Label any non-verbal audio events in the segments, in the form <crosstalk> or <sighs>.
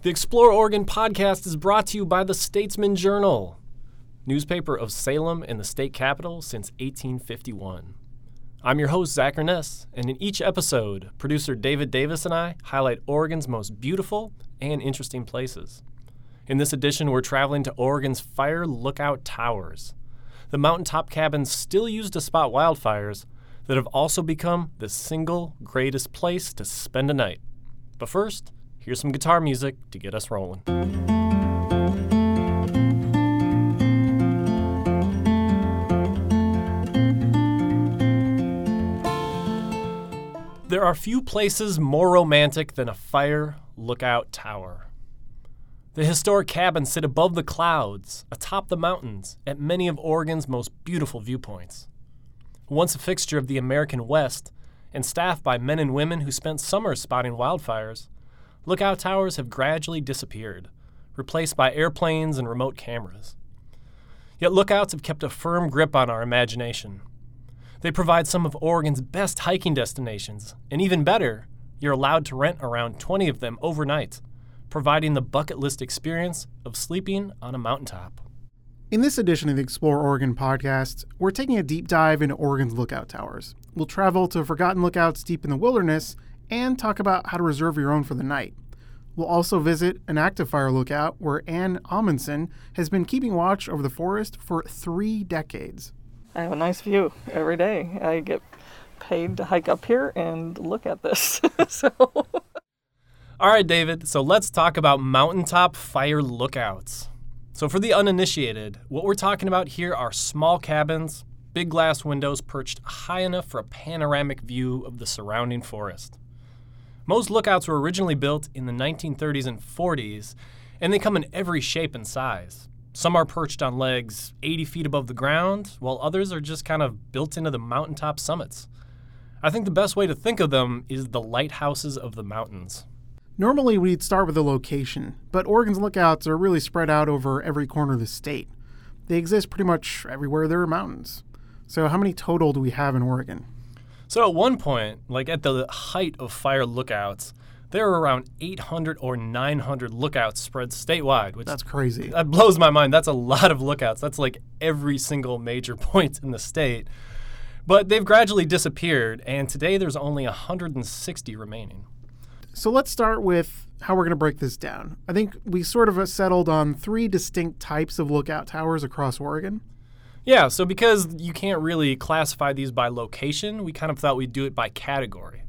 The Explore Oregon podcast is brought to you by the Statesman Journal, newspaper of Salem and the state capital since 1851. I'm your host, Zach Urness, and in each episode, producer David Davis and I highlight Oregon's most beautiful and interesting places. In this edition, we're traveling to Oregon's Fire Lookout Towers, the mountaintop cabins still used to spot wildfires that have also become the single greatest place to spend a night. But first, here's some guitar music to get us rolling. There are few places more romantic than a fire lookout tower. The historic cabins sit above the clouds, atop the mountains, at many of Oregon's most beautiful viewpoints. Once a fixture of the American West and staffed by men and women who spent summers spotting wildfires, lookout towers have gradually disappeared, replaced by airplanes and remote cameras. Yet lookouts have kept a firm grip on our imagination. They provide some of Oregon's best hiking destinations, and even better, you're allowed to rent around 20 of them overnight, providing the bucket list experience of sleeping on a mountaintop. In this edition of the Explore Oregon podcast, we're taking a deep dive into Oregon's lookout towers. We'll travel to forgotten lookouts deep in the wilderness and talk about how to reserve your own for the night. We'll also visit an active fire lookout where Ann Amundsen has been keeping watch over the forest for three decades. I have a nice view every day. I get paid to hike up here and look at this. <laughs> so All right, David, so let's talk about mountaintop fire lookouts. So, for the uninitiated, what we're talking about here are small cabins, big glass windows perched high enough for a panoramic view of the surrounding forest. Most lookouts were originally built in the 1930s and 40s, and they come in every shape and size. Some are perched on legs 80 feet above the ground, while others are just kind of built into the mountaintop summits. I think the best way to think of them is the lighthouses of the mountains. Normally, we'd start with a location, but Oregon's lookouts are really spread out over every corner of the state. They exist pretty much everywhere there are mountains. So, how many total do we have in Oregon? So, at one point, like at the height of fire lookouts, there were around 800 or 900 lookouts spread statewide, which That's crazy. that blows my mind. That's a lot of lookouts. That's like every single major <laughs> point in the state. But they've gradually disappeared, and today there's only 160 remaining. So, let's start with how we're going to break this down. I think we sort of uh, settled on three distinct types of lookout towers across Oregon. Yeah, so because you can't really classify these by location, we kind of thought we'd do it by category.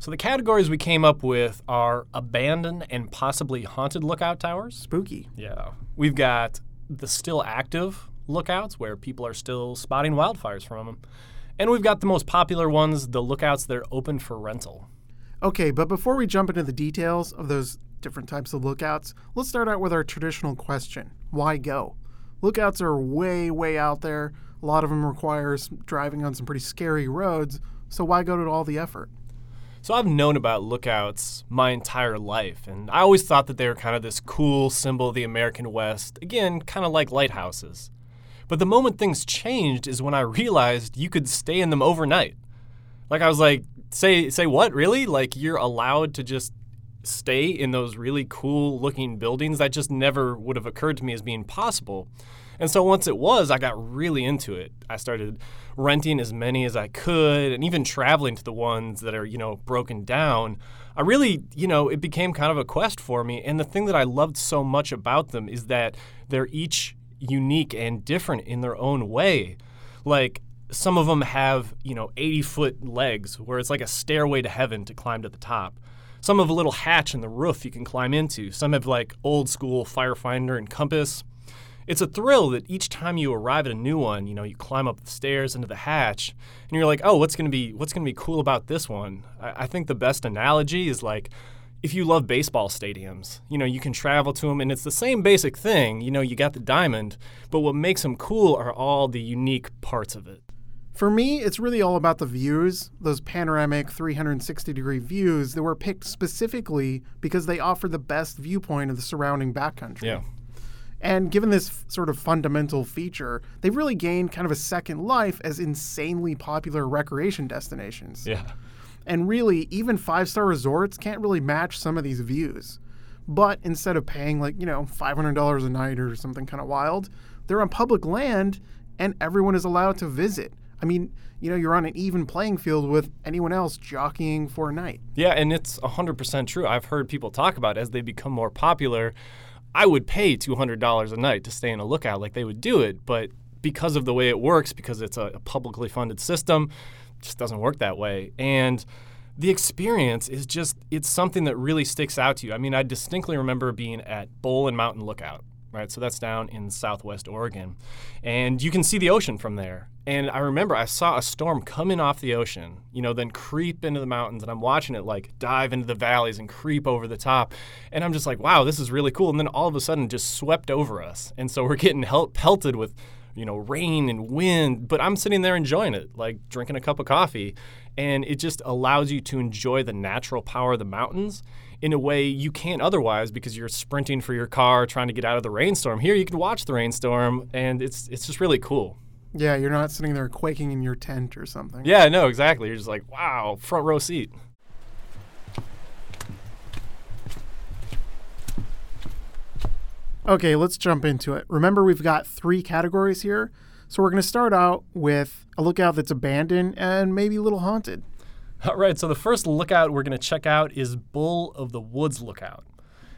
So the categories we came up with are abandoned and possibly haunted lookout towers. Spooky. Yeah. We've got the still active lookouts where people are still spotting wildfires from them. And we've got the most popular ones, the lookouts that are open for rental. Okay, but before we jump into the details of those different types of lookouts, let's start out with our traditional question why go? Lookouts are way, way out there. A lot of them require s- driving on some pretty scary roads, so why go to all the effort? So I've known about lookouts my entire life, and I always thought that they were kind of this cool symbol of the American West, again, kind of like lighthouses. But the moment things changed is when I realized you could stay in them overnight. Like I was like, say say what, really? Like you're allowed to just stay in those really cool looking buildings that just never would have occurred to me as being possible. And so once it was, I got really into it. I started renting as many as I could and even traveling to the ones that are, you know, broken down. I really, you know, it became kind of a quest for me. And the thing that I loved so much about them is that they're each unique and different in their own way. Like some of them have, you know, 80 foot legs where it's like a stairway to heaven to climb to the top. Some have a little hatch in the roof you can climb into. Some have like old school firefinder and compass. It's a thrill that each time you arrive at a new one, you know, you climb up the stairs into the hatch, and you're like, oh, what's gonna be what's gonna be cool about this one? I, I think the best analogy is like if you love baseball stadiums, you know, you can travel to them and it's the same basic thing. You know, you got the diamond, but what makes them cool are all the unique parts of it. For me, it's really all about the views, those panoramic 360 degree views that were picked specifically because they offer the best viewpoint of the surrounding backcountry. Yeah. And given this f- sort of fundamental feature, they've really gained kind of a second life as insanely popular recreation destinations. Yeah. And really, even five star resorts can't really match some of these views. But instead of paying like, you know, $500 a night or something kind of wild, they're on public land and everyone is allowed to visit. I mean, you know, you're on an even playing field with anyone else jockeying for a night. Yeah, and it's 100% true. I've heard people talk about as they become more popular. I would pay $200 a night to stay in a lookout like they would do it, but because of the way it works, because it's a, publicly funded system, it just doesn't work that way. And the experience is just it's something that really sticks out to you. I mean, I distinctly remember being at Bolan Mountain Lookout, right? So that's down in southwest Oregon. And you can see the ocean from there. And I remember I saw a storm coming off the ocean, you know, then creep into the mountains. And I'm watching it like dive into the valleys and creep over the top. And I'm just like, wow, this is really cool. And then all of a sudden just swept over us. And so <laughs> we're getting hel- pelted with, you know, rain and wind. But I'm sitting there enjoying it, like drinking a cup of coffee. And it just allows you to enjoy the natural power of the mountains in a way you can't otherwise because you're sprinting for your car trying to get out of the rainstorm. Here you can watch the rainstorm and it's it's just really cool. Yeah, you're not sitting there quaking in your tent or something. Yeah, no, exactly. You're just like, wow, front row seat. Okay, let's jump into it. Remember, we've got three categories here. So we're going to start out with a lookout that's abandoned and maybe a little haunted. <laughs> All right, so the first lookout we're going to check out is Bull of the Woods Lookout.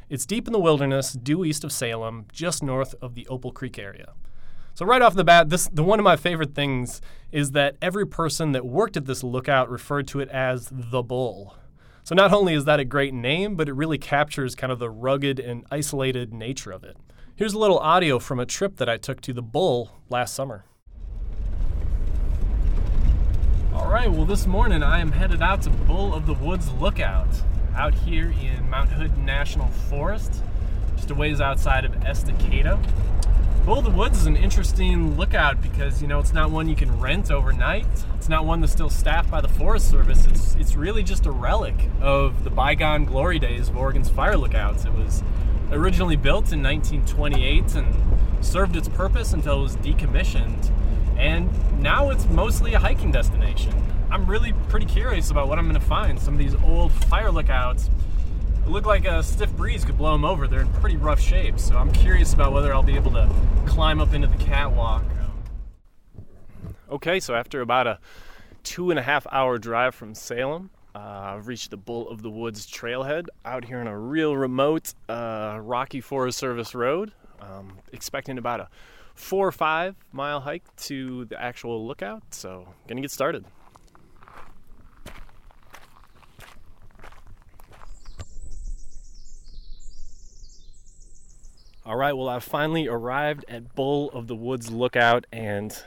It's deep in the wilderness, due east of Salem, just north of the Opal Creek area. So right off the bat, this the one of my favorite things is that every person that worked at this lookout referred to it as the Bull. So not only is that a great name, but it really captures kind of the rugged and isolated nature of it. Here's a little audio from a trip that I took to the Bull last summer. All right, well, this morning I am headed out to Bull of the Woods Lookout out here in Mount Hood National Forest, just a ways outside of Estacada. Bull of the Woods is an interesting lookout because you know it's not one you can rent overnight. It's not one that's still staffed by the Forest Service. It's it's really just a relic of the bygone glory days of Oregon's fire lookouts. It was originally built in 1928 and served its purpose until it was decommissioned, and now it's mostly a hiking destination. I'm really pretty curious about what I'm going to find. Some of these old fire lookouts look like a stiff breeze could blow them over. They're in pretty rough shape, so I'm curious about whether I'll be able to climb up into the catwalk. Okay, so after about a two and a half hour drive from Salem, uh, I've reached the Bull of the Woods trailhead out here on a real remote, uh, rocky Forest Service road. Um, expecting about a four or five mile hike to the actual lookout, so gonna get started. All right, well, I've finally arrived at Bull of the Woods Lookout, and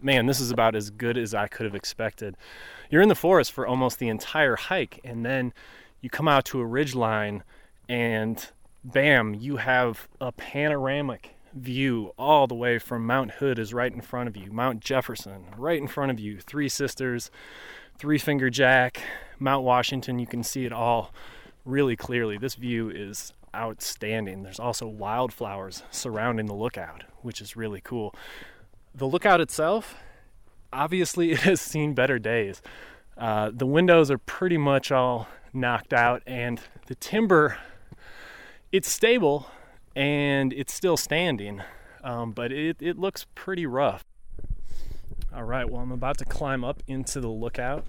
man, this is about as good as I could have expected. You're in the forest for almost the entire hike, and then you come out to a ridge line, and bam, you have a panoramic view all the way from Mount Hood is right in front of you, Mount Jefferson right in front of you, Three Sisters, Three Finger Jack, Mount Washington. You can see it all really clearly. This view is outstanding. There's also wildflowers surrounding the lookout, which is really cool. The lookout itself, obviously, <laughs> it has seen better days. Uh, the windows are pretty much all knocked out, and the timber, it's stable and it's still standing, um, but it, it looks pretty rough. All right, well, I'm about to climb up into the lookout.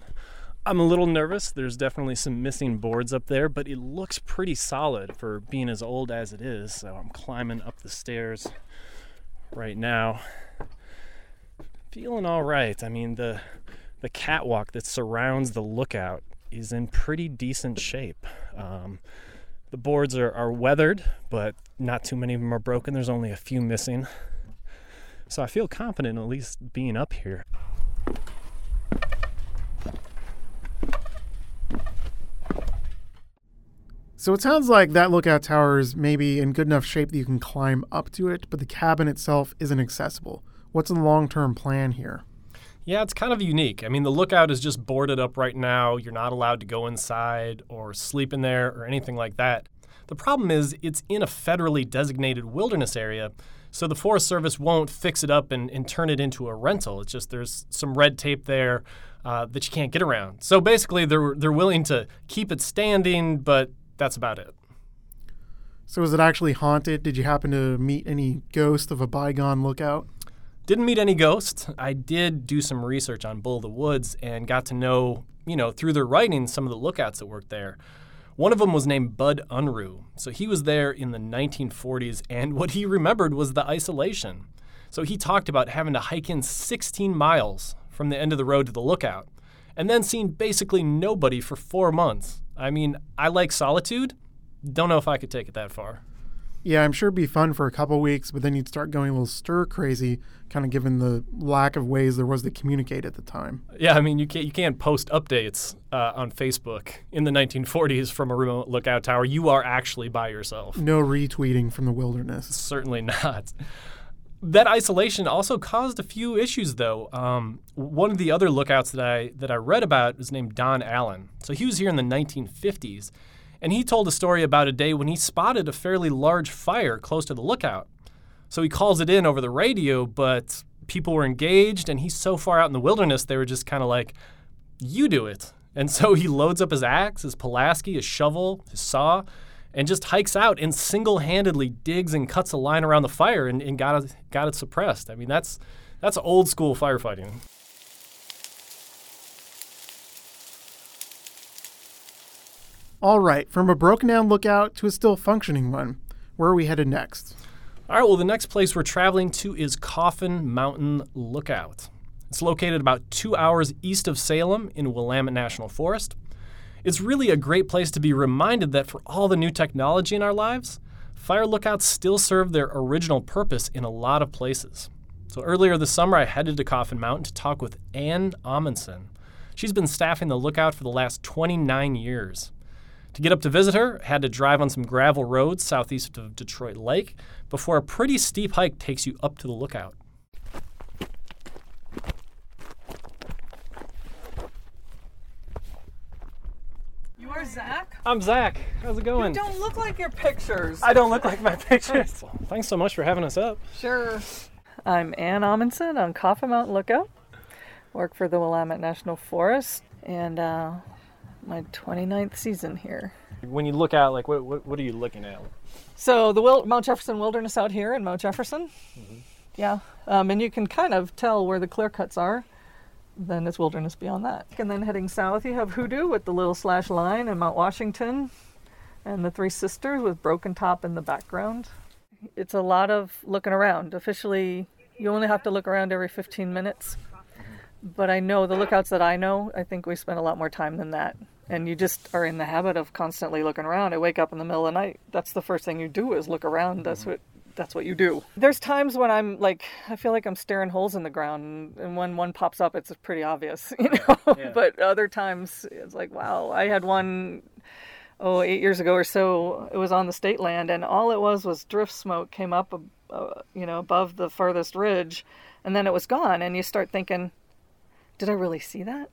I'm a little nervous. There's definitely some missing boards up there, but it looks pretty solid for being as old as it is. So I'm climbing up the stairs right now. Feeling all right. I mean, the the catwalk that surrounds the lookout is in pretty decent shape. Um, the boards are, are weathered, but not too many of them are broken. There's only a few missing. So I feel confident at least being up here. So it sounds like that lookout tower is maybe in good enough shape that you can climb up to it, but the cabin itself isn't accessible. What's the long term plan here? Yeah, it's kind of unique. I mean, the lookout is just boarded up right now. You're not allowed to go inside or sleep in there or anything like that. The problem is it's in a federally designated wilderness area, so the Forest Service won't fix it up and, and turn it into a rental. It's just there's some red tape there uh, that you can't get around. So basically, they're they're willing to keep it standing, but that's about it. So is it actually haunted? Did you happen to meet any ghost of a bygone lookout? Didn't meet any ghosts. I did do some research on Bull of the Woods and got to know, you know, through their writings, some of the lookouts that worked there. One of them was named Bud Unruh. So he was there in the 1940s, and what he remembered was the isolation. So he talked about having to hike in 16 miles from the end of the road to the lookout, and then seeing basically nobody for four months. I mean, I like solitude. Don't know if I could take it that far. Yeah, I'm sure it'd be fun for a couple weeks, but then you'd start going a little stir crazy, kind of given the lack of ways there was to communicate at the time. Yeah, I mean, you can't you can't post updates uh, on Facebook in the 1940s from a remote lookout tower. You are actually by yourself. No retweeting from the wilderness. Certainly <laughs> not. That isolation also caused a few issues, though. Um, one of the other lookouts that I that I read about was named Don Allen. So he was here in the 1950s, and he told a story about a day when he spotted a fairly large fire close to the lookout. So he calls it in over the radio, but people were engaged, and he's so far out in the wilderness, they were just kind of like, "You do it." And so he loads up his axe, his Pulaski, his shovel, his saw, and just hikes out and single-handedly digs and cuts a line around the fire and, and got it got it suppressed. I mean, that's that's old school firefighting. All right, from a broken down lookout to a still functioning one, where are we headed next? All right, well, the next place we're traveling to is Coffin Mountain Lookout. It's located about two hours east of Salem in Willamette National Forest. It's really a great place to be reminded that for all the new technology in our lives, fire lookouts still serve their original purpose in a lot of places. So earlier this summer, I headed to Coffin Mountain to talk with Ann Amundsen. She's been staffing the lookout for the last 29 years. To get up to visit her, had to drive on some gravel roads southeast of Detroit Lake before a pretty steep hike takes you up to the lookout. You are Zach? I'm Zach. How's it going? You don't look like your pictures. I don't look like my <laughs> pictures. Thanks so much for having us up. Sure. I'm Ann Amundsen on Coffin Mountain Lookout. Work for the Willamette National Forest and uh, my 29th season here. When you look out, like, what, what, what are you looking at? So the Wil- Mount Jefferson Wilderness out here in Mount Jefferson. Yeah, um, and you can kind of tell where the clear cuts are. Then it's wilderness beyond that. And then heading south, you have Hoodoo with the little slash line and Mount Washington and the Three Sisters with Broken Top in the background. It's a lot of looking around. Officially, you only have to look around every 15 minutes. But I know the lookouts that I know, I think we spend a lot more time than that. And you just are in the habit of constantly looking around. I wake up in the middle of the night. That's the first thing you do is look around. That's what that's what you do. There's times when I'm like, I feel like I'm staring holes in the ground, and when one pops up, it's pretty obvious, <laughs> you know. Yeah. but other times, it's like, wow, I had one, oh, eight years ago or so. It was on the state land, and all it was was drift smoke came up, uh, you know, above the farthest ridge, and then it was gone. And you start thinking, did I really see that?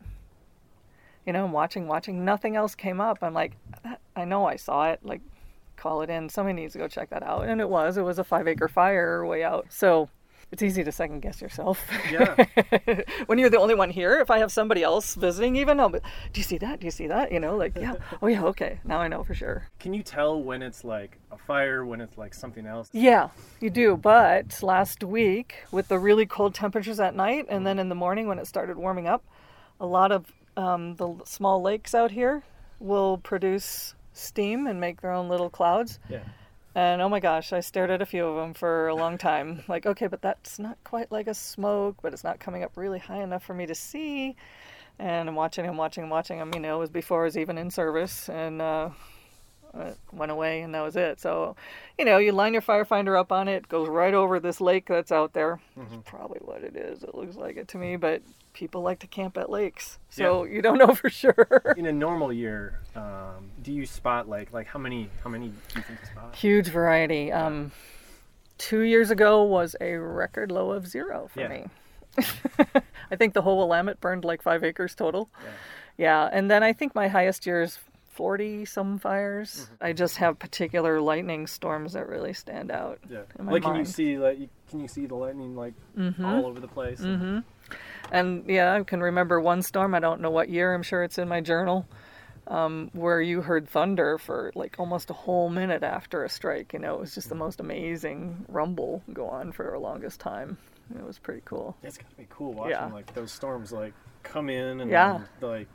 You know, I'm watching, watching, nothing else came up. I'm like, I know I saw it. Like, call it in. Somebody needs to go check that out. And it was. It was a five acre fire way out. So it's easy to second guess yourself. Yeah. <laughs> when you're the only one here, if I have somebody else visiting, even, I'll be, do you see that? Do you see that? You know, like, yeah. Oh, yeah, okay. Now I know for sure. Can you tell when it's like a fire, when it's like something else? Yeah, you do. But last week, with the really cold temperatures at night, and then in the morning when it started warming up, a lot of um, the small lakes out here will produce steam and make their own little clouds. Yeah. And oh my gosh, I stared at a few of them for a long time. <laughs> Like, okay, but that's not quite like a smoke, but it's not coming up really high enough for me to see. And I'm watching and watching and watching them. You know, it was before I was even in service, and uh, it went away, and that was it. So, you know, you line your firefinder up on it, goes right over this lake that's out there. That's probably what it is. It looks like it to me, but people like to camp at lakes, so you don't <laughs> know for sure. In a normal year, um, do you spot like like how many how many do you think you spot? Huge variety. Um, two years ago was a record low of zero for Yeah. me. <laughs> I think the whole Willamette burned like five acres total. Yeah. yeah. and then I think my highest year is 40 some fires. Mm-hmm. I just have particular lightning storms that really stand out. Yeah. Like can you see like can you see the lightning like all over the place? Mhm. And yeah, I can remember one storm. I don't know what year. I'm sure it's in my journal. um, where you heard thunder for like almost a whole minute after a strike. You know, it was just the most amazing rumble go on for the longest time. It was pretty cool. It's gotta be cool watching Yeah. like those storms like come in and Yeah. like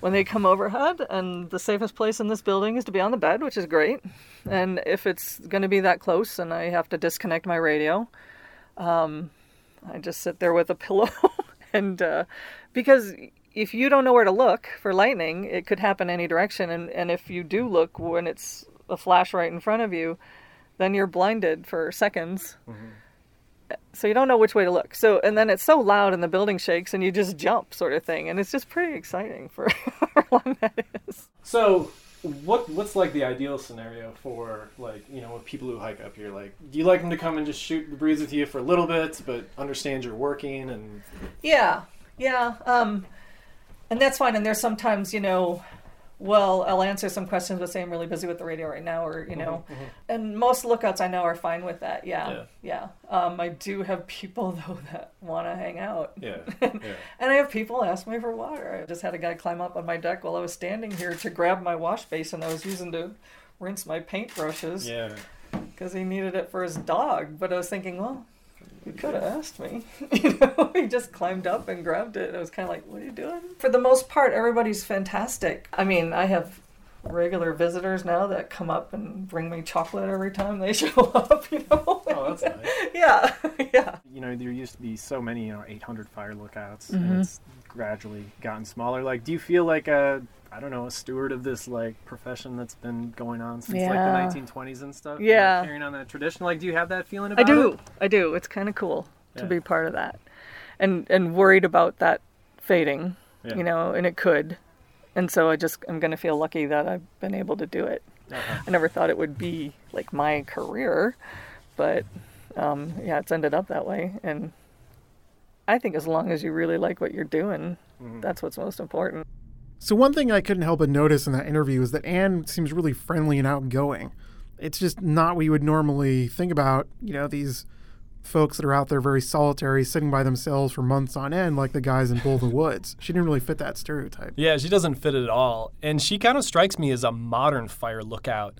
when they come overhead and the safest place in this building is to be on the bed which is great. And if it's going to be that close and i have to disconnect my radio um, i just sit there with a pillow. <laughs> And uh, because if you don't know where to look for lightning it could happen any direction. And, and if you do look when it's a flash right in front of you then you're blinded for seconds so you don't know which way to look. So and then it's so loud and the building shakes and you just jump sort of thing and it's just pretty exciting for <laughs> how long that is. So, what what's like the ideal scenario for like you know people who hike up here? Like, do you like them to come and just shoot the breeze with you for a little bit, but understand you're working and Yeah, yeah. Um, and that's fine. And there's sometimes, you know, well, I'll answer some questions, but say I'm really busy with the radio right now, or you know. And most lookouts I know are fine with that. Yeah, yeah. Um, I do have people <laughs> though that want to hang out. yeah, <laughs> yeah. And I have people ask me for water. I just had a guy climb up on my deck while I was standing here to grab my wash basin I was using to rinse my paintbrushes yeah. because he needed it for his dog. But I was thinking, well, you could have asked me. <laughs> you know, he just climbed up and grabbed it. I was kind of like, what are you doing? For the most part, everybody's fantastic. I mean, I have regular visitors now that come up and bring me chocolate every time they <laughs> show up. You know. Oh, that's nice. <laughs> yeah, yeah. You know, there used to be so many, you know, 800 fire lookouts, Mm-hmm. and it's gradually gotten smaller. Like, do you feel like a I don't know, a steward of this like profession that's been going on since Yeah. like the 1920s and stuff. Yeah. carrying on that tradition. Like, do you have that feeling? I do. it? I do. It's kind of cool to be part of that, and and worried about that fading. Yeah. You know, and it could, and so I just I'm gonna feel lucky that I've been able to do it. Uh-huh. I never thought it would be like my career, but um, yeah, it's ended up that way, and I think as long as you really like what you're doing, Mm-hmm. that's what's most important. So one thing I couldn't help but notice in that interview is that Ann seems really friendly and outgoing. It's just not what you would normally think about, you know, these folks that are out there very solitary, sitting by themselves for months on end, like the guys in Bull <laughs> the Woods. She didn't really fit that stereotype. Yeah, she doesn't fit it at all. And she kind of strikes me as a modern fire lookout.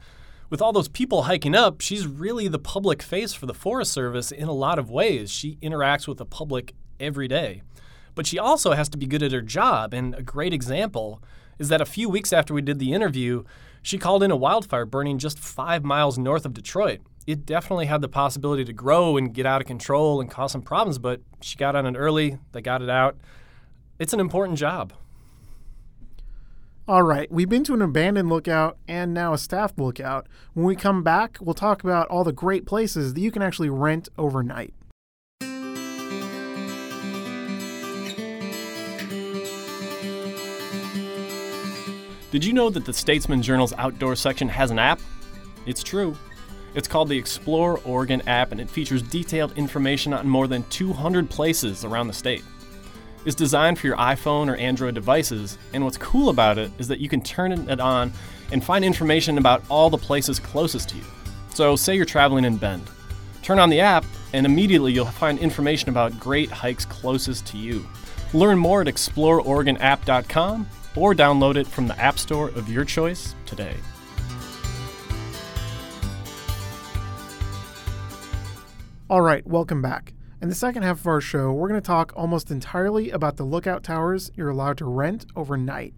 With all those people hiking up, she's really the public face for the Forest Service in a lot of ways. She interacts with the public every day. But she also has to be good at her job. And a great example is that a few weeks after we did the interview, she called in a wildfire burning just five miles north of Detroit. It definitely had the possibility to grow and get out of control and cause some problems, but she got on it early, they got it out. It's an important job. All right, we've been to an abandoned lookout and now a staffed lookout. When we come back, we'll talk about all the great places that you can actually rent overnight. Did you know that the Statesman Journal's outdoor section has an app? It's true. It's called the Explore Oregon app and it features detailed information on more than 200 places around the state. It's designed for your iPhone or Android devices, and what's cool about it is that you can turn it on and find information about all the places closest to you. So, say you're traveling in Bend. Turn on the app, and immediately you'll find information about great hikes closest to you. Learn more at exploreoregonapp.com or download it from the App Store of your choice today. All right, welcome back. In the second half of our show, we're going to talk almost entirely about the lookout towers you're allowed to rent overnight.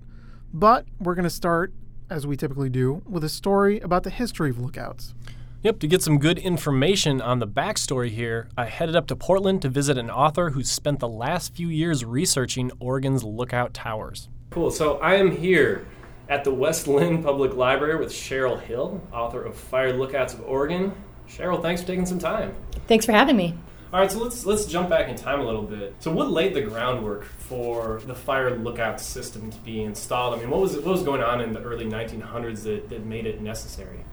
But we're going to start, as we typically do, with a story about the history of lookouts. Yep, to get some good information on the backstory here, I headed up to Portland to visit an author who spent the last few years researching Oregon's lookout towers. Cool, so I am here at the West Linn Public Library with Cheryl Hill, author of Fire Lookouts of Oregon. Cheryl, thanks for taking some time. Thanks for having me. All right, so let's let's jump back in time a little bit. So, what laid the groundwork for the fire lookout system to be installed? I mean, what was what was going on in the early 1900s that, that made it necessary?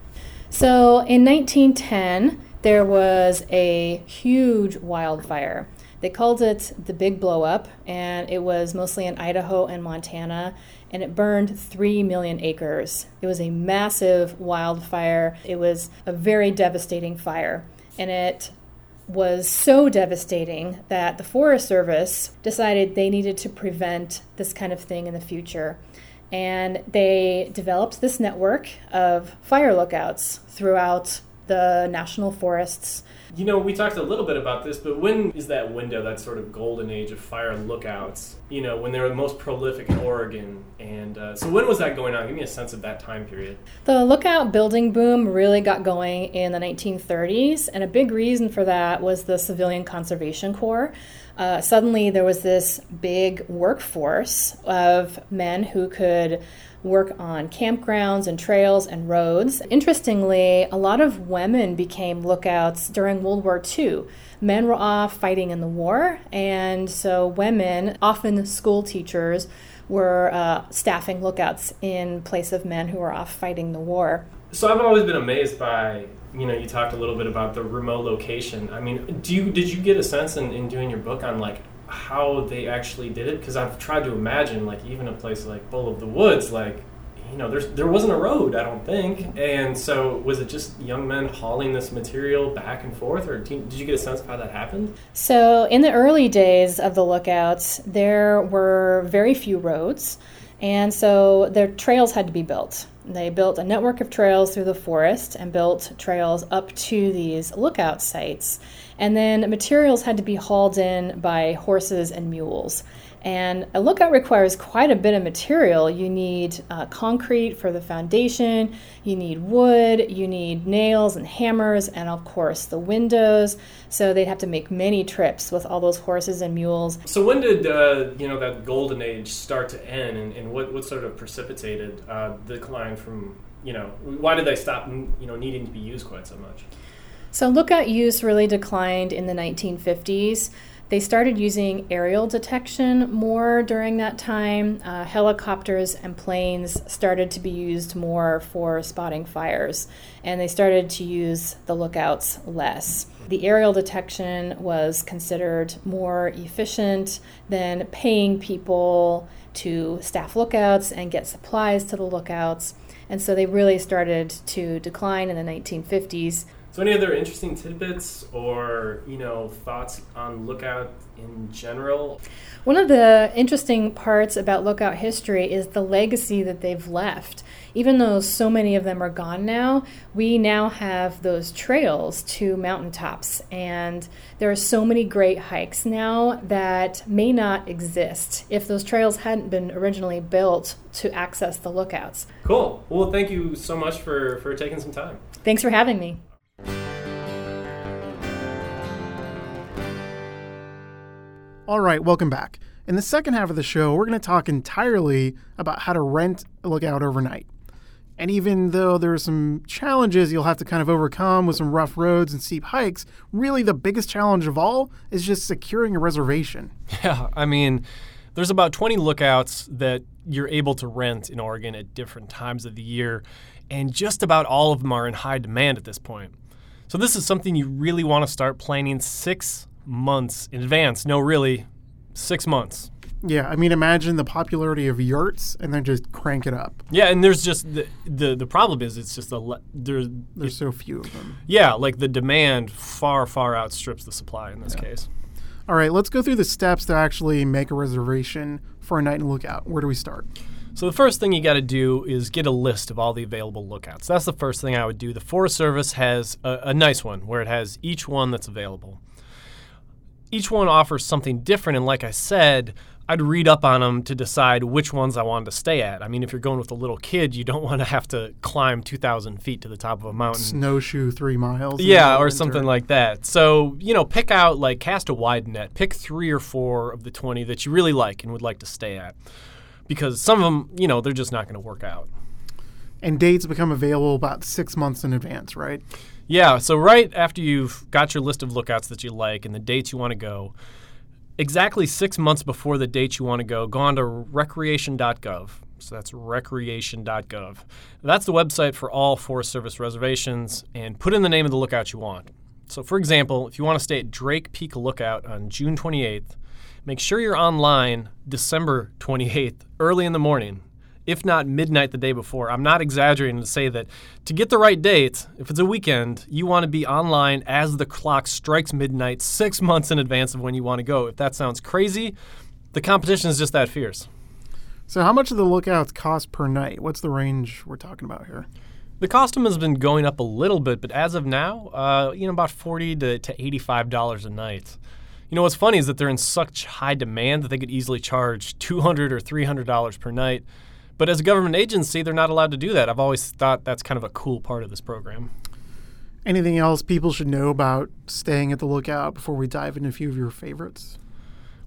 So in 1910, there was a huge wildfire. They called it the Big Blow Up, and it was mostly in Idaho and Montana, and it burned 3 million acres. It was a massive wildfire. It was a very devastating fire, and it was so devastating that the Forest Service decided they needed to prevent this kind of thing in the future. And they developed this network of fire lookouts throughout the national forests you know, we talked a little bit about this, but when is that window, that sort of golden age of fire lookouts? You know, when they were the most prolific in Oregon, and uh, so when was that going on? Give me a sense of that time period. The lookout building boom really got going in the 1930s, and a big reason for that was the Civilian Conservation Corps. Uh, suddenly, there was this big workforce of men who could work on campgrounds and trails and roads. Interestingly, a lot of women became lookouts during World War II. Men were off fighting in the war, and so women, often school teachers, were uh, staffing lookouts in place of men who were off fighting the war. So I've always been amazed by you know you talked a little bit about the remote location. I mean, do you did you get a sense in, in doing your book on like how they actually did it because I've tried to imagine like even a place like Bull of the Woods like you know there's there wasn't a road I don't think and so was it just young men hauling this material back and forth or did you get a sense of how that happened? So in the early days of the lookouts there were very few roads and so their trails had to be built. They built a network of trails through the forest and built trails up to these lookout sites. And then materials had to be hauled in by horses and mules. And a lookout requires quite a bit of material. You need uh, concrete for the foundation, you need wood, you need nails and hammers, and of course the windows. So they'd have to make many trips with all those horses and mules. So when did uh, you know that golden age start to end, and, and what, what sort of precipitated uh, the decline from you know why did they stop you know needing to be used quite so much? So lookout use really declined in the 1950s. They started using aerial detection more during that time. Uh, helicopters and planes started to be used more for spotting fires, and they started to use the lookouts less. The aerial detection was considered more efficient than paying people to staff lookouts and get supplies to the lookouts. And so they really started to decline in the 1950s. So, any other interesting tidbits or you know thoughts on Lookout in general? One of the interesting parts about Lookout history is the legacy that they've left. Even though so many of them are gone now, we now have those trails to mountaintops, and there are so many great hikes now that may not exist if those trails hadn't been originally built to access the lookouts. Cool. Well, thank you so much for for taking some time. Thanks for having me. All right, welcome back. In the second half of the show, we're going to talk entirely about how to rent a lookout overnight. And even though there are some challenges you'll have to kind of overcome with some rough roads and steep hikes, really the biggest challenge of all is just securing a reservation. <laughs> Yeah, I mean, there's about 20 lookouts that you're able to rent in Oregon at different times of the year, and just about all of them are in high demand at this point. So, this is something you really want to start planning six months in advance. No, really, six months. Yeah, I mean, imagine the popularity of yurts and then just crank it up. Yeah, and there's just the the, the problem is it's just a le- there's there's so few of them. Yeah, like the demand far far outstrips the supply in this yeah. case. All right, let's go through the steps to actually make a reservation for a night in lookout. Where do we start? So the first thing you got to do is get a list of all the available lookouts. That's the first thing I would do. The Forest Service has a, a nice one where it has each one that's available each one offers something different. And like I said, I'd read up on them to decide which ones I wanted to stay at. I mean, if you're going with a little kid, you don't <laughs> want to have to climb 2,000 feet to the top of a mountain. Snowshoe three miles. Yeah, or something like that. So, you know, pick out, like, cast a wide net. Pick three or four of the 20 that you really like and would like to stay at. Because some of them, you know, they're just not going to work out. And dates become available about six months in advance, right? Yeah, so right after you've got your list of lookouts that you like and the dates you want to go, exactly six months before the date you want to go, go on to recreation.gov. So that's recreation.gov. That's the website for all Forest Service reservations, and put in the name of the lookout you want. So, for example, if you want to stay at Drake Peak Lookout on June 28th, make sure you're online December 28th, early in the morning if not midnight the day before. I'm not exaggerating to say that to get the right date, if it's a weekend, you want to be online as the clock strikes midnight six <laughs> months in advance of when you want to go. If that sounds crazy, the competition is just that fierce. So, how much do the lookouts cost per night? What's the range we're talking about here? The costume has been going up a little bit, but as of now, uh, you know, about forty to, to eighty-five dollars a night. You know what's funny is that they're in such high demand that they could easily charge two hundred or three hundred dollars per night. But as a government agency, they're not allowed to do that. I've always thought that's kind of a cool part of this program. Anything else people should know about staying at the lookout before we dive into a few of your favorites?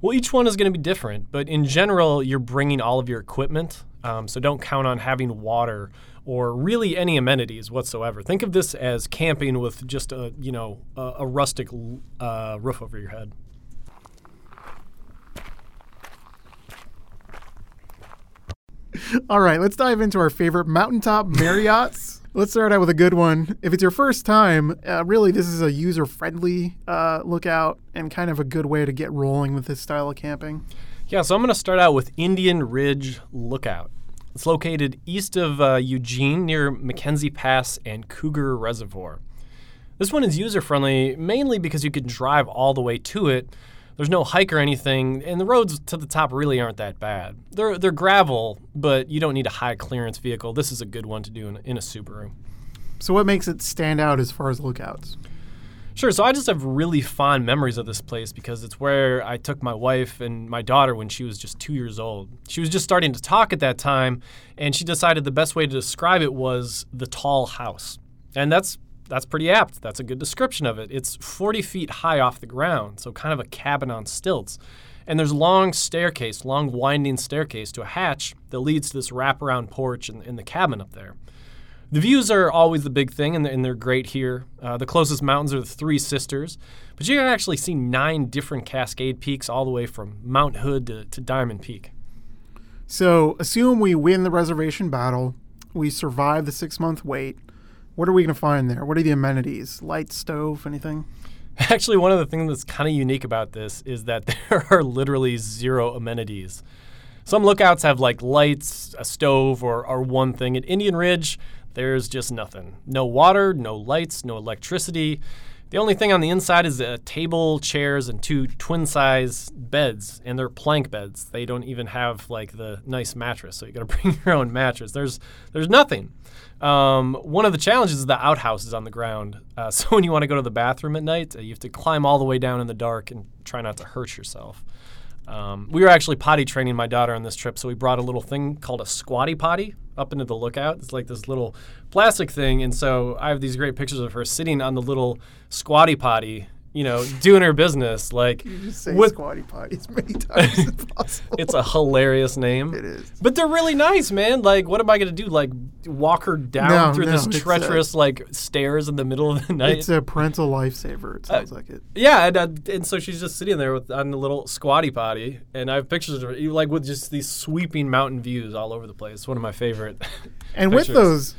Well, each one is going to be different, but in general, you're bringing all of your equipment. Um, so don't count on having water or really any amenities whatsoever. Think of this as camping with just a you know a, a rustic uh, roof over your head. <laughs> All right, let's dive into our favorite mountaintop Marriotts. let's start out with a good one. If it's your first time, uh, really, this is a user friendly uh, lookout and kind of a good way to get rolling with this style of camping. Yeah, so I'm going to start out with Indian Ridge Lookout. It's located east of uh, Eugene near McKenzie Pass and Cougar Reservoir. This one is user friendly mainly because you can drive all the way to it there's no hike or anything, and the roads to the top really aren't that bad. They're they're gravel, but you don't need a high clearance vehicle. This is a good one to do in, in a Subaru. So what makes it stand out as far as lookouts? Sure. So I just have really fond memories of this place because it's where I took my wife and my daughter when she was just two years old. She was just starting to talk at that time, and she decided the best way to describe it was the tall house. And that's that's pretty apt. That's a good description of it. It's 40 feet high off the ground, so kind of a cabin on stilts. And there's a long staircase, long winding staircase to a hatch that leads to this wraparound porch in, in the cabin up there. The views are always the big thing, and they're, and they're great here. Uh, the closest mountains are the Three Sisters, but you can actually see nine different Cascade peaks all the way from Mount Hood to, to Diamond Peak. So, assume we win the reservation battle, we survive the six month wait, what are we going to find there? What are the amenities? Light stove, anything? <laughs> Actually, one of the things that's kind of unique about this is that <laughs> there are literally zero amenities. Some lookouts have like lights, a stove, or, or one thing. At Indian Ridge, there's just nothing. No water, no lights, no electricity. The only thing on the inside is a table, chairs, and two twin size beds, and they're plank beds. They don't even have like the nice mattress, so you got to <laughs> bring your own mattress. There's there's nothing. Um, one of the challenges is the outhouse is on the ground. Uh, <laughs> so when you want to go to the bathroom at night, uh, you have to climb all the way down in the dark and try not to hurt yourself. Um, we were actually potty training my daughter on this trip, so we brought a little thing called a squatty potty up into the lookout. It's like this little plastic thing, and so I have these great pictures of her sitting on the little squatty potty you know, doing her business. Like you just say with, squatty potty as many <laughs> times as possible. It's a hilarious name. It is. But they're really nice, man. Like, what am I gonna do? Like, walk her down no, through no, this treacherous a, like stairs in the middle of the night? It's a parental lifesaver. It sounds uh, like it. Yeah, and, uh, and so she's just sitting there with on the little squatty potty, and I have pictures of her, like with just these sweeping mountain views all over the place. It's one of my favorite. and with those.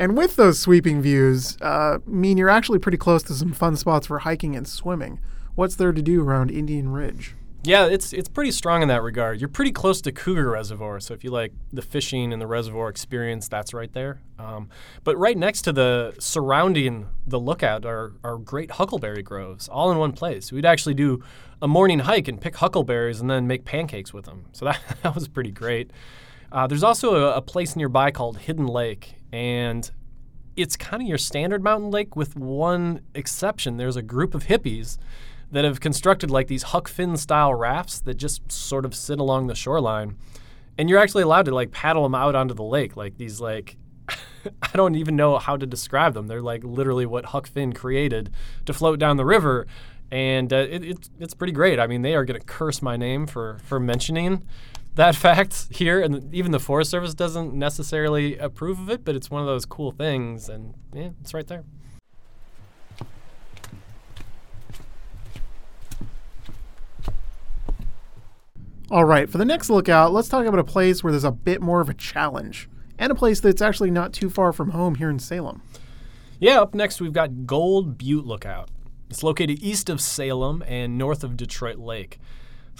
And with those sweeping views, uh, mean you're actually pretty close to some fun spots for hiking and swimming. What's there to do around Indian Ridge? Yeah, it's it's pretty strong in that regard. You're pretty close to Cougar Reservoir, so if you like the fishing and the reservoir experience, that's right there. Um, but right next to the surrounding the lookout are, are great huckleberry groves, all in one place. We'd actually do a morning hike and pick huckleberries and then make pancakes with them. So <laughs> that, that was pretty great. Uh, there's also a, a place nearby called Hidden Lake, and it's kind of your standard mountain lake with one exception. There's a group of hippies that have constructed like these Huck Finn style rafts that just sort of sit along the shoreline. And you're actually allowed to like paddle them out onto the lake. Like these like <laughs> I don't even know how to describe them. They're like literally what Huck Finn created to float down the river. And uh, it, it's, it's pretty great. I mean, they are going to curse my name for, for mentioning that <laughs> fact here, and even the Forest Service doesn't necessarily approve of it, but it's one of those cool things, and yeah, it's right there. All right, for the next lookout, let's talk about a place where there's a bit more of a challenge, and a place that's actually not too far from home here in Salem. Yeah, up next we've got Gold Butte Lookout. It's located east of Salem and north of Detroit Lake.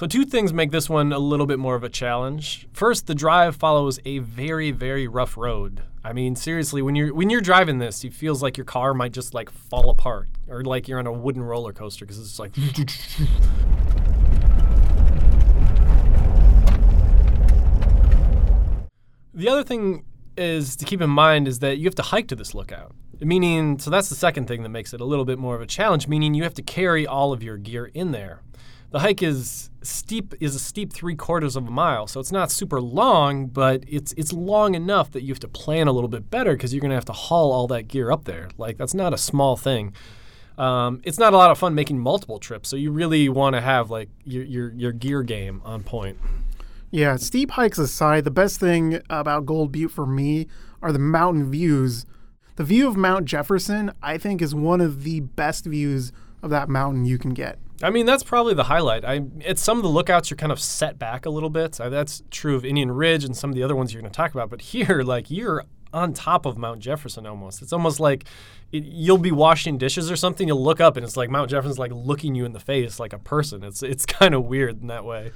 So, two things make this one a little bit more of a challenge. First, the drive follows a very, very rough road. I mean, seriously, when you're when you're driving this, it feels like your car might just like fall apart, or like you're on a wooden roller coaster because it's like. The other thing is to keep in mind is that you have to hike to this lookout. Meaning, so that's the second thing that makes it a little bit more of a challenge, meaning you have to carry all of your gear in there. The hike is steep is a steep three quarters of a mile, so it's not super long, but it's it's long enough that you have to plan a little bit better because you're gonna have to haul all that gear up there. Like that's not a small thing. Um, it's not a lot of fun making multiple trips, so you really want to have like your, your your gear game on point. Yeah, steep hikes aside, the best thing about Gold Butte for me are the mountain views. The view of Mount Jefferson, I think, is one of the best views of that mountain you can get. I mean, that's probably the highlight. I at some of the lookouts you're kind of set back a little bit. That's true of Indian Ridge and some of the other ones you're going to talk about. But here, <laughs> like you're on top of Mount Jefferson almost. It's almost like it, you'll be washing dishes or something. You'll look up and it's like Mount Jefferson's like looking you in the face like a person. It's it's <laughs> kind of weird in that way.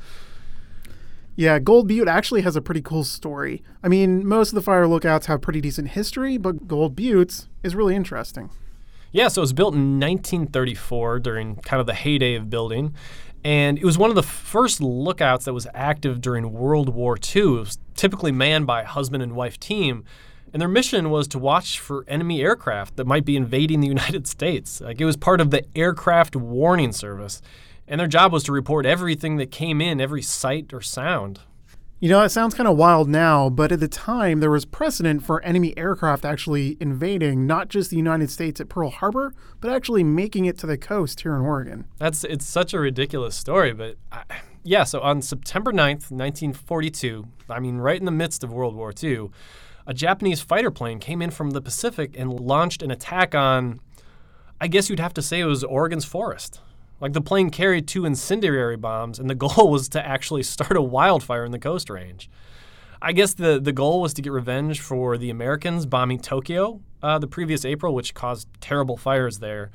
Yeah, Gold Butte actually has a pretty cool story. I mean, most of the fire lookouts have pretty decent history, but Gold Butte's is really interesting. Yeah, so it was built in 1934 during kind of the heyday of building. And it was one of the first lookouts that was active during World War II. It was typically manned by a husband and wife team. And their mission was to watch for enemy aircraft that might be invading the <laughs> United States. Like it was part of the Aircraft Warning Service and their job was to report everything that came in, every sight or sound. You know, it sounds kind of wild now, but at the time, there was precedent for enemy aircraft actually invading not just the United States at Pearl Harbor, but actually making it to the coast here in Oregon. That's it's such a ridiculous story, but I, yeah. So on September 9th, 1942, I mean, right in the midst of World War II, a Japanese fighter plane came in from the Pacific and launched an attack on. I guess you'd have to say it was Oregon's forest. Like the plane carried two incendiary bombs, and the <laughs> goal was to actually start a wildfire in the Coast Range. I guess the, the goal was to get revenge for the Americans bombing Tokyo uh, the previous April, which caused terrible fires there.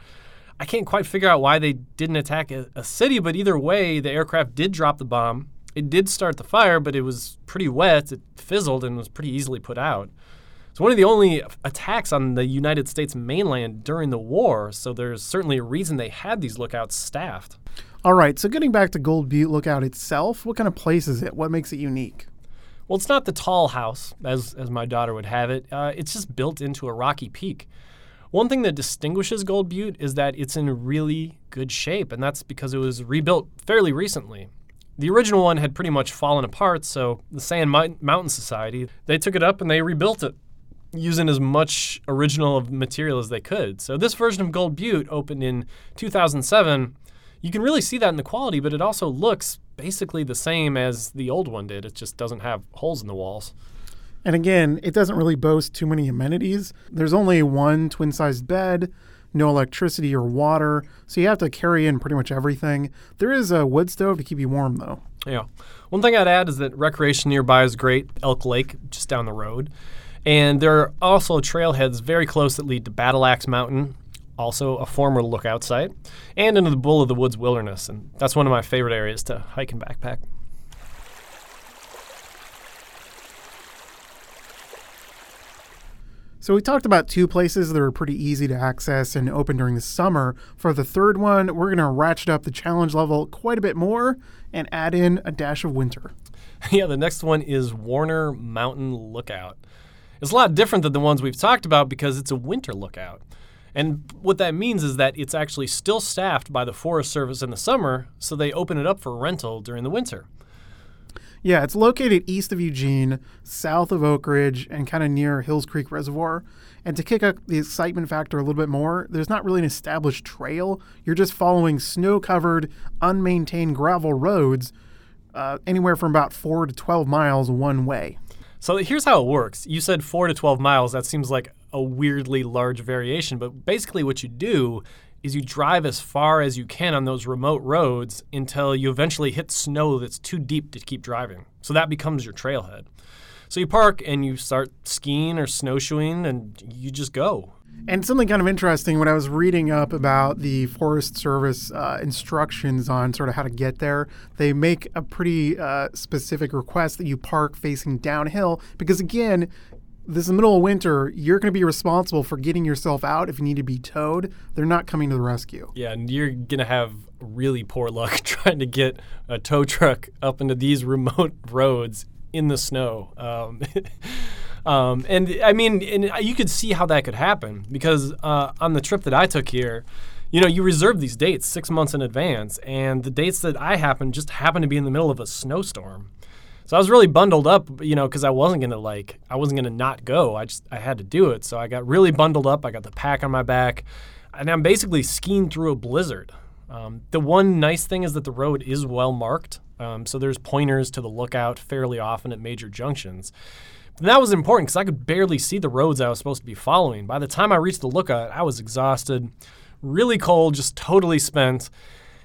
I can't quite figure out why they didn't attack a, a city, but either way, the aircraft did drop the bomb. It did start the fire, but it was pretty wet. It fizzled and was pretty easily put out. It's one of the only attacks on the United States mainland during the war, so there's certainly a reason they had these lookouts staffed. All right, so getting back to Gold Butte Lookout itself, what kind of place is it? What makes it unique? Well, it's not the tall house, as, as my daughter would have it. Uh, it's just built into a rocky peak. One thing that distinguishes Gold Butte is that it's in really good shape, and that's because it was rebuilt fairly recently. The original one had pretty much fallen apart, so the Sand Mountain Society, they took it up and they rebuilt it using as much original material as they could. So this version of Gold Butte opened in 2007. You can really see that in the quality, but it also looks basically the same as the old one did. It just doesn't have holes in the walls. And again, it doesn't really boast too many amenities. There's only one twin sized bed, no electricity or water, so you have to carry in pretty much everything. There is a wood stove to keep you warm, though. Yeah. One thing I'd add is that recreation nearby is great. Elk Lake, just down the road. And there are also trailheads very close that lead to Battle Axe Mountain, also a former lookout site, and into the Bull of the Woods Wilderness. And that's one of my favorite areas to hike and backpack. So we talked about two places that are pretty easy to access and open during the summer. For the third one, we're going to ratchet up the challenge level quite a bit more and add in a dash of winter. <laughs> yeah, the next one is Warner Mountain Lookout. It's a lot different than the ones we've talked about because it's a winter lookout. And what that means is that it's actually still staffed by the Forest Service in the summer, so they open it up for rental during the winter. Yeah, it's located east of Eugene, south of Oakridge, and kind of near Hills Creek Reservoir. And to kick up the excitement factor a little bit more, there's not really an established trail. You're just following snow covered, unmaintained gravel roads, uh, anywhere from about 4 to 12 miles one way. So here's how it works. You said 4 to 12 miles. That seems like a weirdly large variation, but basically what you do is you drive as far as you can on those remote roads until you eventually hit snow that's too deep to keep driving. So that becomes your trailhead. So you park and you start skiing or snowshoeing and you just go. And something kind of interesting when I was reading up about the Forest Service uh, instructions on sort of how to get there, they make a pretty uh, specific request that you park facing downhill because, again, this is the middle of winter. You're going to be responsible for getting yourself out if you need to be towed. They're not coming to the rescue. Yeah, and you're going to have really poor luck <laughs> trying to get a tow truck up into these remote roads in the snow. Um, <laughs> um, and I mean, and you could see how that could happen because uh, on the trip that I took here, you know, you reserve these dates six months in advance, and the dates that I happened just happened to be in the middle of a snowstorm. So I was really bundled up, you know, because I wasn't gonna like, I wasn't gonna not go. I just, I had to do it. So I got really bundled up. I got the pack on my back, and I'm basically skiing through a blizzard. Um, the one nice thing is that the road is well marked, um, so there's pointers to the lookout fairly often at major junctions. But that was important because I could barely see the roads I was supposed to be following. By the time I reached the lookout, I was exhausted, really cold, just totally spent.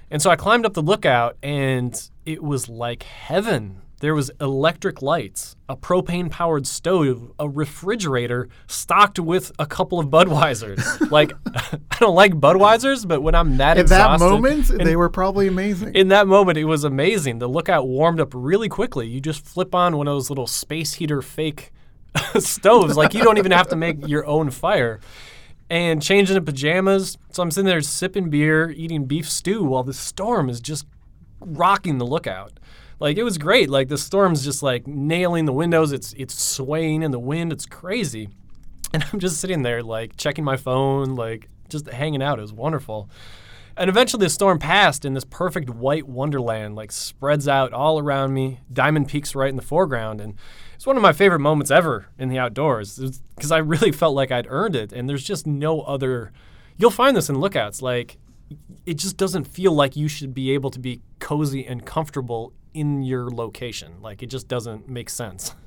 And so I climbed up the lookout, and it was like heaven. There was electric lights, a propane-powered stove, a refrigerator stocked with a couple of Budweisers. <laughs> like, <laughs> I don't like Budweisers, but when I'm that At that moment, and they were probably amazing. in that moment, it was amazing. The lookout warmed up really quickly. You just flip on one of those little space heater fake <laughs> stoves. Like you don't even have to make your own fire. And changing into pajamas. So I'm sitting there sipping beer, eating beef stew while the storm is just rocking the lookout. Like it was great. Like the storm's just like nailing the windows. It's it's swaying in the wind. It's crazy. And I'm just sitting there like checking my phone, like just hanging out. It was wonderful. And eventually the storm passed and this perfect white wonderland like spreads out all around me. Diamond Peak's right in the foreground and it's one of my favorite moments ever in the outdoors because I really felt like I'd earned it and there's just no other you'll find this in lookouts like it just doesn't feel like you should be able to be cozy and comfortable in your location. Like it just doesn't make sense. <laughs>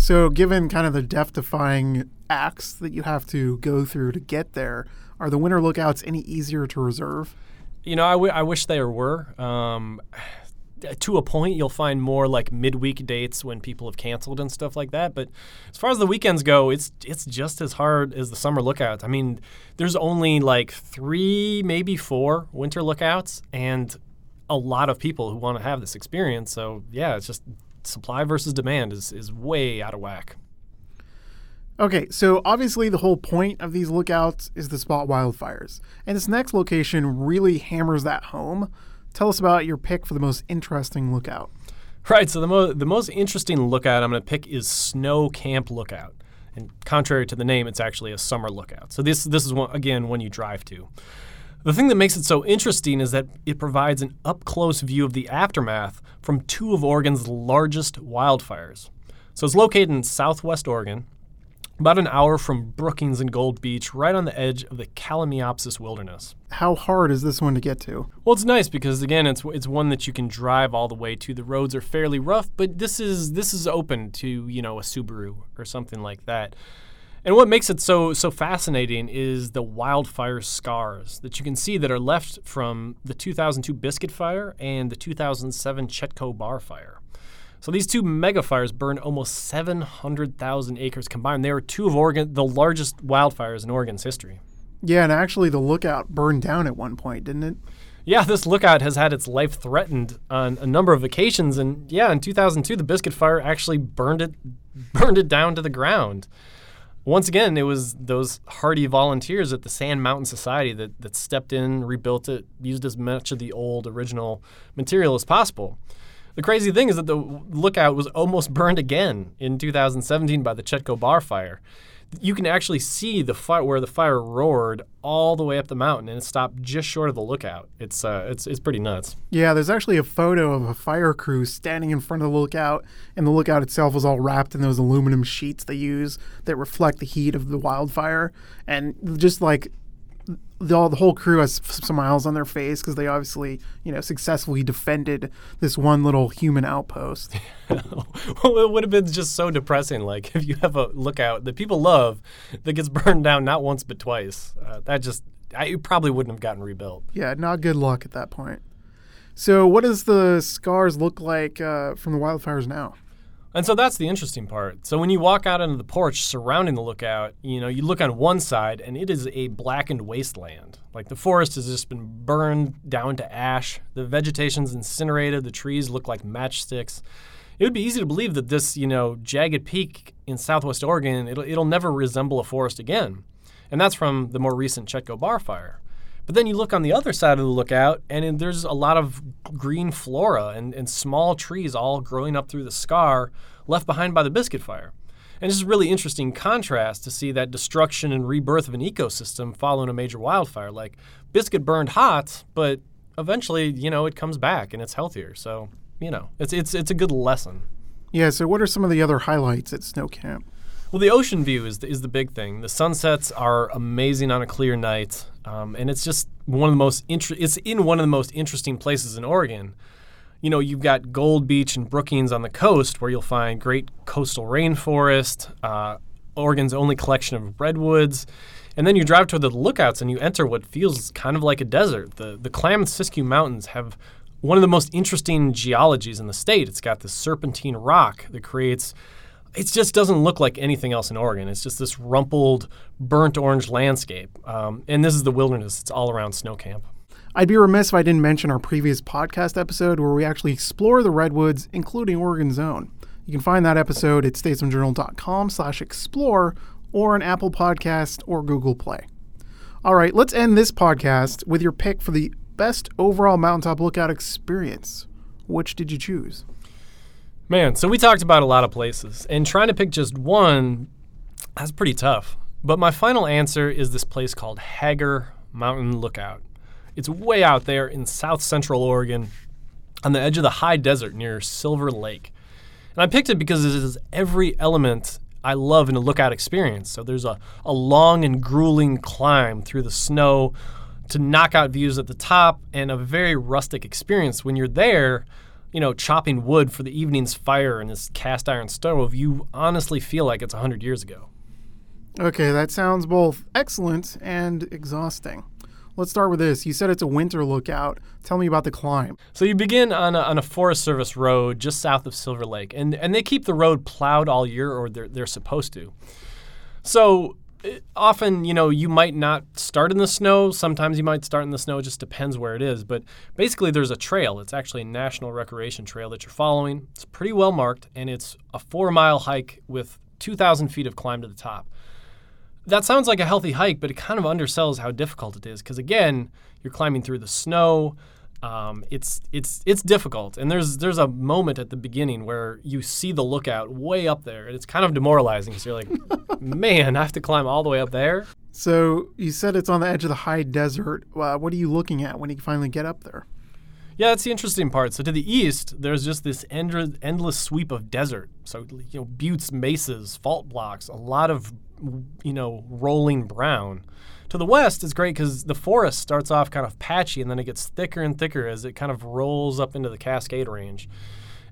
So, given kind of the death defying acts that you have to go through to get there, are the winter lookouts any easier to reserve? You know, I, w- I wish there were. Um, <sighs> to a point, you'll find more like midweek dates when people have canceled and stuff like that. But as far as the weekends go, it's it's just as hard as the summer lookouts. I mean, there's only like three, maybe four winter lookouts, and a lot of people who want to have this experience. So yeah, it's just supply versus demand is is way out of whack. Okay, so obviously the whole point of these lookouts is to spot wildfires. And this next location really hammers that home. Tell us about your pick for the most interesting lookout. Right. So the mo- the most interesting lookout I'm going to pick is Snow Camp Lookout. And contrary to the name, it's actually a summer lookout. So this this is one, again one you drive to. The thing that makes it so interesting is that it provides an up close view of the aftermath from two of Oregon's largest wildfires. So it's located in southwest Oregon, about an hour from Brookings and Gold Beach, right on the edge of the Kalmiopsis Wilderness. How hard is this one to get to? Well, it's nice because again, it's it's one that you can drive all the way to. The roads are fairly rough, but this is this is open to you know a Subaru or something like that. And what makes it so so fascinating is the wildfire scars that you can see that are left from the 2002 Biscuit Fire and the 2007 Chetco Bar Fire. So these two mega fires burned almost 700,000 acres combined. They were two of Oregon, the largest wildfires in Oregon's history. Yeah, and actually the lookout burned down at one point, didn't it? Yeah, this lookout has had its life threatened on a number of occasions, and yeah, in 2002, the Biscuit Fire actually burned it, <laughs> burned it down to the ground. Once again, it was those hardy volunteers at the Sand Mountain Society that, that stepped in, rebuilt it, used as much of the old original material as possible. The crazy thing is that the lookout was almost burned again in 2017 by the Chetco Bar Fire. You can actually see the fire where the fire roared all the way up the mountain, and it stopped just short of the lookout. It's uh, it's it's pretty nuts. Yeah, there's actually a photo of a fire crew standing in front of the lookout, and the lookout itself was all wrapped in those aluminum sheets they use that reflect the heat of the wildfire. And just like the, all, the whole crew has smiles on their face because they obviously, you know, successfully defended this one little human outpost. <laughs> well, it would have been just so depressing. Like if you have a lookout that people love that gets <laughs> burned down not once but twice. Uh, that just I it probably wouldn't have gotten rebuilt. Yeah, not good luck at that point. So, what does the scars look like uh, from the wildfires now? And so that's the interesting part. So when you walk out onto the porch surrounding the lookout, you know, you look on one side and it is a blackened wasteland. Like the forest has just been burned down to ash. The vegetation's incinerated. The trees look like matchsticks. It would be easy to believe that this, you know, jagged peak in southwest Oregon, it'll, it'll never resemble a forest again. And that's from the more recent Chetco Bar Fire. But then you look on the other side of the lookout, and there's a lot of green flora and, and small trees all growing up through the scar left behind by the biscuit fire. And this is really interesting contrast to see that destruction and rebirth of an ecosystem following a major wildfire. Like biscuit burned hot, but eventually, you know, it comes back and it's healthier. So, you know, it's it's it's a good lesson. Yeah, so what are some of the other highlights at Snow Camp? Well, the ocean view is the, is the big thing. The sunsets are amazing on a clear night, um, and it's just one of the most inter- It's in one of the most interesting places in Oregon. You know, you've got Gold Beach and Brookings on the coast, where you'll find great coastal rainforest, uh, Oregon's only collection of redwoods, and then you drive to the lookouts and you enter what feels kind of like a desert. The the Klamath Siskiyou Mountains have one of the most interesting geologies in the state. It's got this serpentine rock that creates it just doesn't look like anything else in Oregon. It's just this rumpled, burnt orange landscape. Um, and this is the wilderness. It's all around Snow Camp. I'd be remiss if I didn't mention our previous podcast episode where we actually explore the redwoods, including Oregon's own. You can find that episode at statesmanjournal.com slash explore or on Apple Podcast or Google Play. All right, let's end this podcast with your pick for the best overall mountaintop lookout experience. Which did you choose? Man, so we talked about a lot of places, and trying to pick just one, that's pretty tough. But my final answer is this place called Hager Mountain Lookout. It's way out there in south central Oregon on the edge of the high desert near Silver Lake. And I picked it because it is every element I love in a lookout experience. So there's a, a long and grueling climb through the snow to knock out views at the top and a very rustic experience. When you're there, you know, chopping wood for the evening's fire in this cast iron stove, you honestly feel like it's 100 years ago. Okay, that sounds both excellent and exhausting. Let's start with this. You said it's a winter lookout. Tell me about the climb. So you begin on a, on a Forest Service road just south of Silver Lake, and, and they keep the road plowed all year, or they're, they're supposed to. So Uh, often, you know, you might not start in the snow. Sometimes you might start in the snow. It just depends where it is. But basically, there's a trail. It's actually a national recreation trail that you're following. It's pretty well marked, and it's a four mile hike with 2,000 feet of climb to the top. That sounds like a healthy hike, but it kind of undersells how difficult it is because again, you're climbing through the snow. Um, it's it's it's difficult, and there's there's a moment at the beginning where you see the lookout way up there, and it's kind of demoralizing because you're like, <laughs> man, I have to climb all the way up there. So you said it's on the edge of the high desert. Uh, what are you looking at when you finally get up there? Yeah, that's the interesting part. So to the east, there's just this end- endless sweep of desert. So you know, buttes, mesas, fault blocks, a lot of you know rolling brown. To the west is great because the forest starts off kind of patchy and then it gets thicker and thicker as it kind of rolls up into the Cascade Range.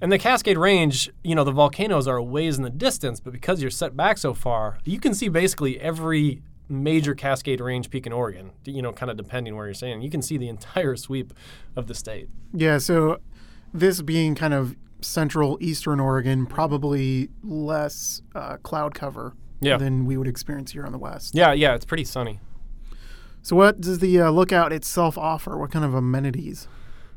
And the Cascade Range, you know, the volcanoes are a ways in the distance, but because you're set back so far, you can see basically every major Cascade Range peak in Oregon, you know, kind of depending where you're staying. You can see the entire <laughs> sweep of the state. Yeah, so this being kind of central eastern Oregon, probably less uh, cloud cover Yeah. than we would experience here on the west. Yeah, yeah, it's pretty sunny. So, what does the uh, lookout itself offer? What kind of amenities?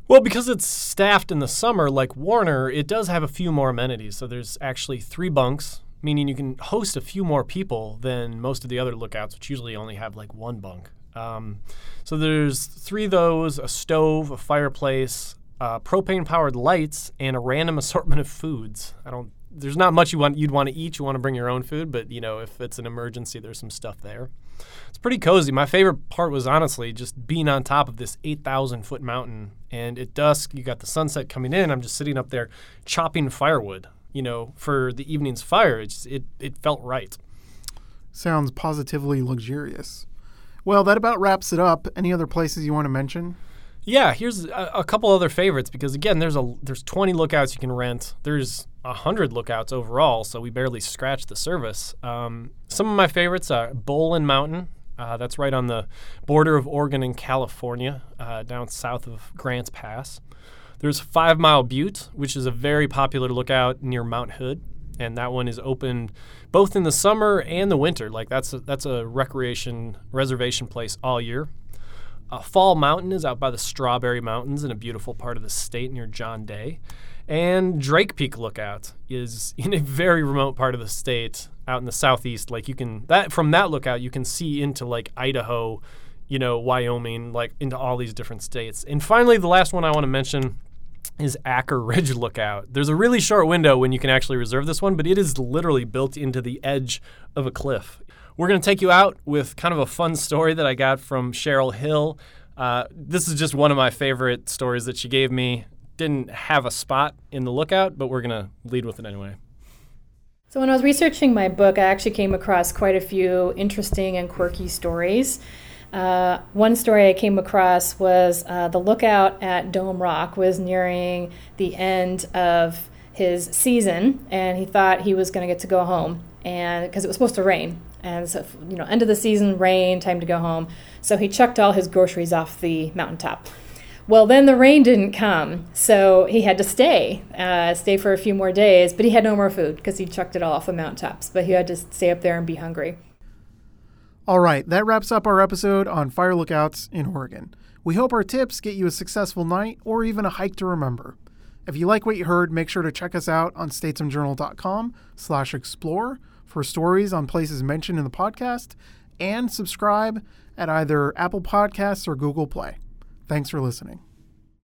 Well, because it's staffed in the summer, like Warner, it does have a few more amenities. So there's actually three bunks, meaning you can host a few more people than most of the other lookouts, which usually only have like one bunk. Um, so there's three of those: a stove, a fireplace, uh, propane-powered lights, and a random <laughs> assortment of foods. I don't. There's not much you want you'd want to eat. You want to bring your own food, but you know if it's an emergency, there's some stuff there. It's pretty cozy. My favorite part was honestly just being on top of this 8,000 foot mountain. And at dusk, you got the sunset coming in. I'm just sitting up there chopping firewood, you know, for the evening's fire. It, it, it felt right. Sounds positively luxurious. Well, that about wraps it up. Any other places you want to mention? Yeah, here's a, a couple other favorites because again, there's a there's 20 lookouts you can rent. There's hundred lookouts overall, so we barely scratched the surface. Um, some of my favorites are Bolan Mountain. Uh, that's right on the border of Oregon and California, uh, down south of Grants Pass. There's Five Mile Butte, which is a very popular lookout near Mount Hood, and that one is open both in the summer and the winter. Like that's a, that's a recreation reservation place all year. Uh, Fall Mountain is out by the Strawberry Mountains in a beautiful part of the state near John Day. And Drake Peak Lookout is <laughs> in a very remote part of the state out in the southeast. Like you can that from that lookout you can see into like Idaho you know, Wyoming, like into all these different states. And finally, the last one I want to mention is Acker Ridge Lookout. There's a really short window when you can actually reserve this one, but it is literally built into the edge of a cliff. We're going to take you out with kind of a fun story that I got from Cheryl Hill. Uh, this is just one of my favorite stories that she gave me. Didn't have a spot in the lookout, but we're going to lead with it anyway. So, when I was researching my book, I actually came across quite a few interesting and quirky stories. Uh, one story I came across was uh, the lookout at Dome Rock was nearing the end of his season, and he thought he was going to get to go home, and because it was supposed to rain, and so you know, end of the season, rain, time to go home. So he chucked all his groceries off the mountaintop. Well, then the rain didn't come, so he had to stay, uh, stay for a few more days. But he had no more food because he chucked it all off the mountaintops. But he had to stay up there and be hungry. All right, that wraps up our episode on fire lookouts in Oregon. We hope our tips get you a successful night or even a hike to remember. If you like what you heard, make sure to check us out on statesmanjournal.com slash explore for stories on places mentioned in the podcast and subscribe at either Apple Podcasts or Google Play. Thanks for listening.